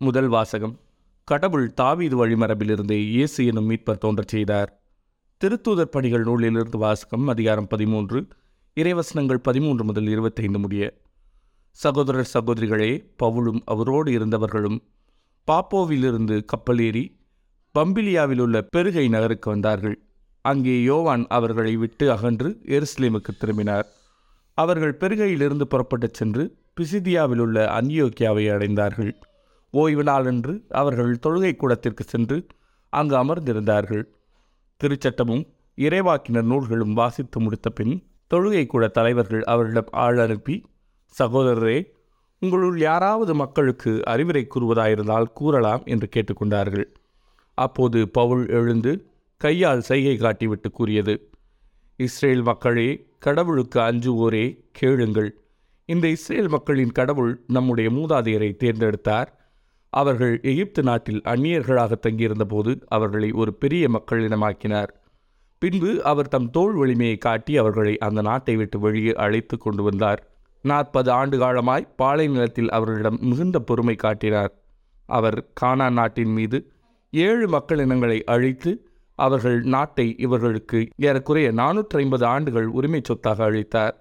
முதல் வாசகம். கடவுள் தாவீது வழிமரபிலிருந்தே இயேசு எனும் மீட்பர் தோன்றச் செய்தார். திருத்தூதர் பணிகள் நூலிலிருந்து வாசகம் அதிகாரம் பதிமூன்று இறைவசனங்கள் பதிமூன்று முதல் இருபத்தைந்து முடிய. சகோதரர் சகோதரிகளே பவுலும் அவரோடு இருந்தவர்களும் பாப்போவிலிருந்து கப்பலேறி பம்பிலியாவில் உள்ள பெருகை நகருக்கு வந்தார்கள். அங்கே யோவான் அவர்களை விட்டு அகன்று எருசலேமுக்கு திரும்பினார். அவர்கள் பெருகையிலிருந்து புறப்பட்டுச் சென்று பிசிதியாவில் உள்ள அந்தியோக்கியாவை அடைந்தார்கள். ஓய்வு நாளன்று அவர்கள் தொழுகை கூடத்திற்கு சென்று அங்கு அமர்ந்திருந்தார்கள். திருச்சட்டமும் இறைவாக்கினர் நூல்களும் வாசித்து முடித்த பின் தொழுகை கூட தலைவர்கள் அவரிடம் ஆள் அனுப்பி சகோதரரே உங்களுள் யாராவது மக்களுக்கு அறிவுரை கூறுவதாயிருந்தால் கூறலாம் என்று கேட்டுக்கொண்டார்கள். அப்போது பவுல் எழுந்து கையால் செய்கை காட்டிவிட்டு கூறியது இஸ்ரேல் மக்களே கடவுளுக்கு அஞ்சுவோரே கேளுங்கள். இந்த இஸ்ரேல் மக்களின் கடவுள் நம்முடைய மூதாதையரை தேர்ந்தெடுத்தார். அவர்கள் எகிப்து நாட்டில் அந்நியர்களாக தங்கியிருந்தபோது அவர்களை ஒரு பெரிய மக்களினமாக்கினார் பின்பு அவர் தம் தோல் வலிமையை காட்டி அவர்களை அந்த நாட்டை விட்டு வெளியே அழைத்து கொண்டு வந்தார். நாற்பது ஆண்டு காலமாய் பாலை நிலத்தில் அவர்களிடம் மிகுந்த பொறுமை காட்டினார். அவர் கானா நாட்டின் மீது ஏழு மக்களினங்களை அழித்து அவர்கள் நாட்டை இவர்களுக்கு ஏறக்குறைய நானூற்றி ஐம்பது ஆண்டுகள் உரிமை சொத்தாக அளித்தார்.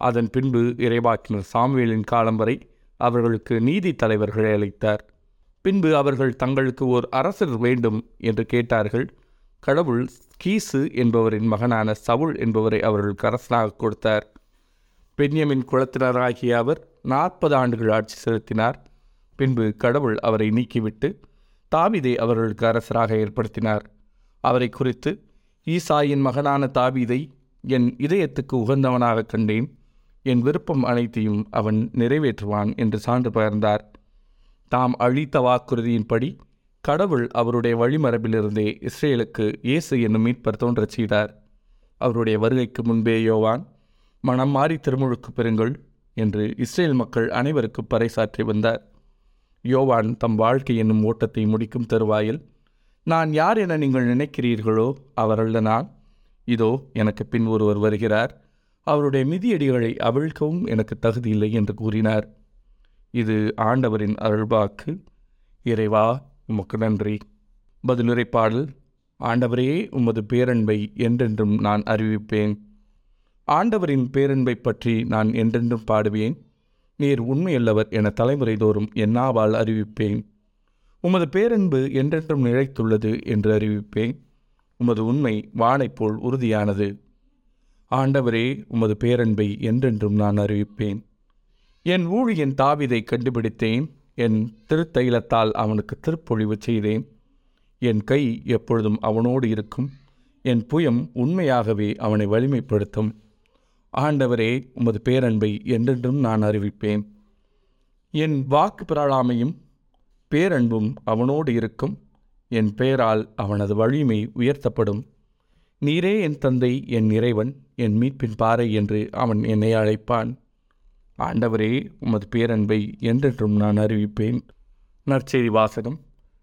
அதன் பின்பு இறைவாக்கினர் சாமுவேலின் காலம் வரை அவர்களுக்கு நீதி தலைவர்களை அளித்தார். பின்பு அவர்கள் தங்களுக்கு ஓர் அரசர் வேண்டும் என்று கேட்டார்கள். கடவுள் கீசு என்பவரின் மகனான சவுல் என்பவரை அவர்களுக்கு அரசனாக கொடுத்தார். பென்யமின் குலத்தினராகிய அவர் நாற்பது ஆண்டுகள் ஆட்சி செலுத்தினார். பின்பு கடவுள் அவரை நீக்கிவிட்டு தாவீதை அவர்களுக்கு அரசராக ஏற்படுத்தினார். அவரை குறித்து ஈசாயின் மகனான தாவிதை என் இதயத்துக்கு உகந்தவனாக கண்டேன். என் விருப்பம் அனைத்தையும் அவன் நிறைவேற்றுவான் என்று சான்று பகர்ந்தார். தாம் அழித்த வாக்குறுதியின்படி கடவுள் அவருடைய வழிமரபிலிருந்தே இஸ்ரேலுக்கு இயேசு என்னும் மீட்பர் தோன்றச் செய்தார். அவருடைய வருகைக்கு முன்பே யோவான் மனம் மாறி திருமுழுக்கு பெறுங்கள் என்று இஸ்ரேல் மக்கள் அனைவருக்கும் பறைசாற்றி வந்தார். யோவான் தம் வாழ்க்கை என்னும் ஓட்டத்தை முடிக்கும் தருவாயில் நான் யார் என நீங்கள் நினைக்கிறீர்களோ அவரல்ல நான் இதோ எனக்கு பின் ஒருவர் வருகிறார். அவருடைய மிதியடிகளை அவிழ்க்கவும் எனக்கு தகுதியில்லை என்று கூறினார். இது ஆண்டவரின் அருள்வாக்கு. இறைவா உமக்கு நன்றி. பதிலுரை பாடல் ஆண்டவரே உமது பேரன்பை என்றென்றும் நான் அறிவிப்பேன். ஆண்டவரின் பேரன்பை பற்றி நான் என்றென்றும் பாடுவேன். நீர் உண்மையல்லவர் என தலைமுறை தோறும் என்னாவால் அறிவிப்பேன். உமது பேரன்பு என்றென்றும் நிலைத்துள்ளது என்று அறிவிப்பேன். உமது உண்மை வானைப் போல் உறுதியானது. ஆண்டவரே உமது பேரன்பை என்றென்றும் நான் அறிவிப்பேன். என் ஊழியன் தாவிதை கண்டுபிடித்தேன். என் திருத்தைலத்தால் அவனுக்கு திருப்பொழிவு செய்தேன். என் கை எப்பொழுதும் அவனோடு இருக்கும். என் புயம் உண்மையாகவே அவனை வலிமைப்படுத்தும். ஆண்டவரே உமது பேரன்பை என்றென்றும் நான் அறிவிப்பேன். என் வாக்கு பிராளாமையும் பேரன்பும் அவனோடு இருக்கும். என் பெயரால் அவனது வலிமை உயர்த்தப்படும். நீரே என் தந்தை என் இறைவன் என் மீட்பின் பாறை என்று அவன் என்னை அழைப்பான். ஆண்டவரே உமது பேரன்பை என்றென்றும் நான் அறிவிப்பேன். நற்செய்தி வாசகம்.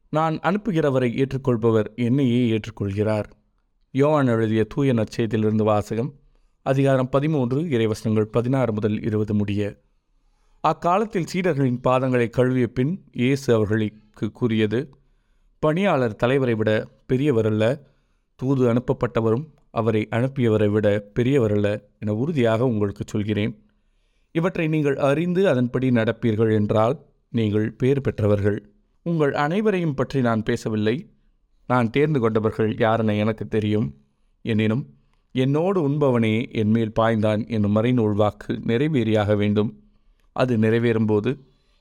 நான் அனுப்புகிறவரை ஏற்றுக்கொள்பவர் என்னையே ஏற்றுக்கொள்கிறார். யோவான் எழுதிய தூய நற்செய்தியிலிருந்து வாசகம். அதிகாரம் பதிமூன்று இறைவசனங்கள் பதினாறு முதல் இருபது முடிய. அக்காலத்தில் சீடர்களின் பாதங்களை கழுவிய பின் இயேசு அவர்களுக்கு கூறியது பணியாளர் தலைவரை விட பெரியவரல்ல தூது அனுப்பப்பட்டவரும் அவரை அனுப்பியவரை விட பெரியவரல்ல என உறுதியாக உங்களுக்கு சொல்கிறேன். இவற்றை நீங்கள் அறிந்து அதன்படி நடப்பீர்கள் என்றால் நீங்கள் பேர் பெற்றவர்கள். உங்கள் அனைவரையும் பற்றி நான் பேசவில்லை. நான் தேர்ந்து கொண்டவர்கள் யாரென எனக்கு தெரியும். எனினும் என்னோடு உண்பவனே என்மேல் பாய்ந்தான் என்னும் மறைநூல் வாக்கு நிறைவேறியாக வேண்டும். அது நிறைவேறும்போது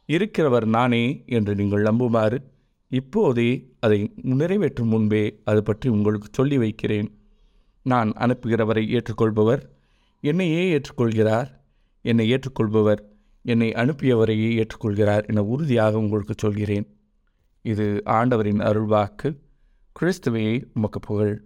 இருக்கிறவர் நானே என்று நீங்கள் நம்புமாறு இப்போதே அதை நிறைவேற்றும் முன்பே அது பற்றி உங்களுக்கு சொல்லி வைக்கிறேன். நான் அனுப்புகிறவரை ஏற்றுக்கொள்பவர் என்னையே ஏற்றுக்கொள்கிறார். என்னை ஏற்றுக்கொள்பவர் என்னை அனுப்பியவரையே ஏற்றுக்கொள்கிறார் என உறுதியாக உங்களுக்கு சொல்கிறேன். இது ஆண்டவரின் அருள்வாக்கு. கிறிஸ்துவையை உமக்கு புகழ்.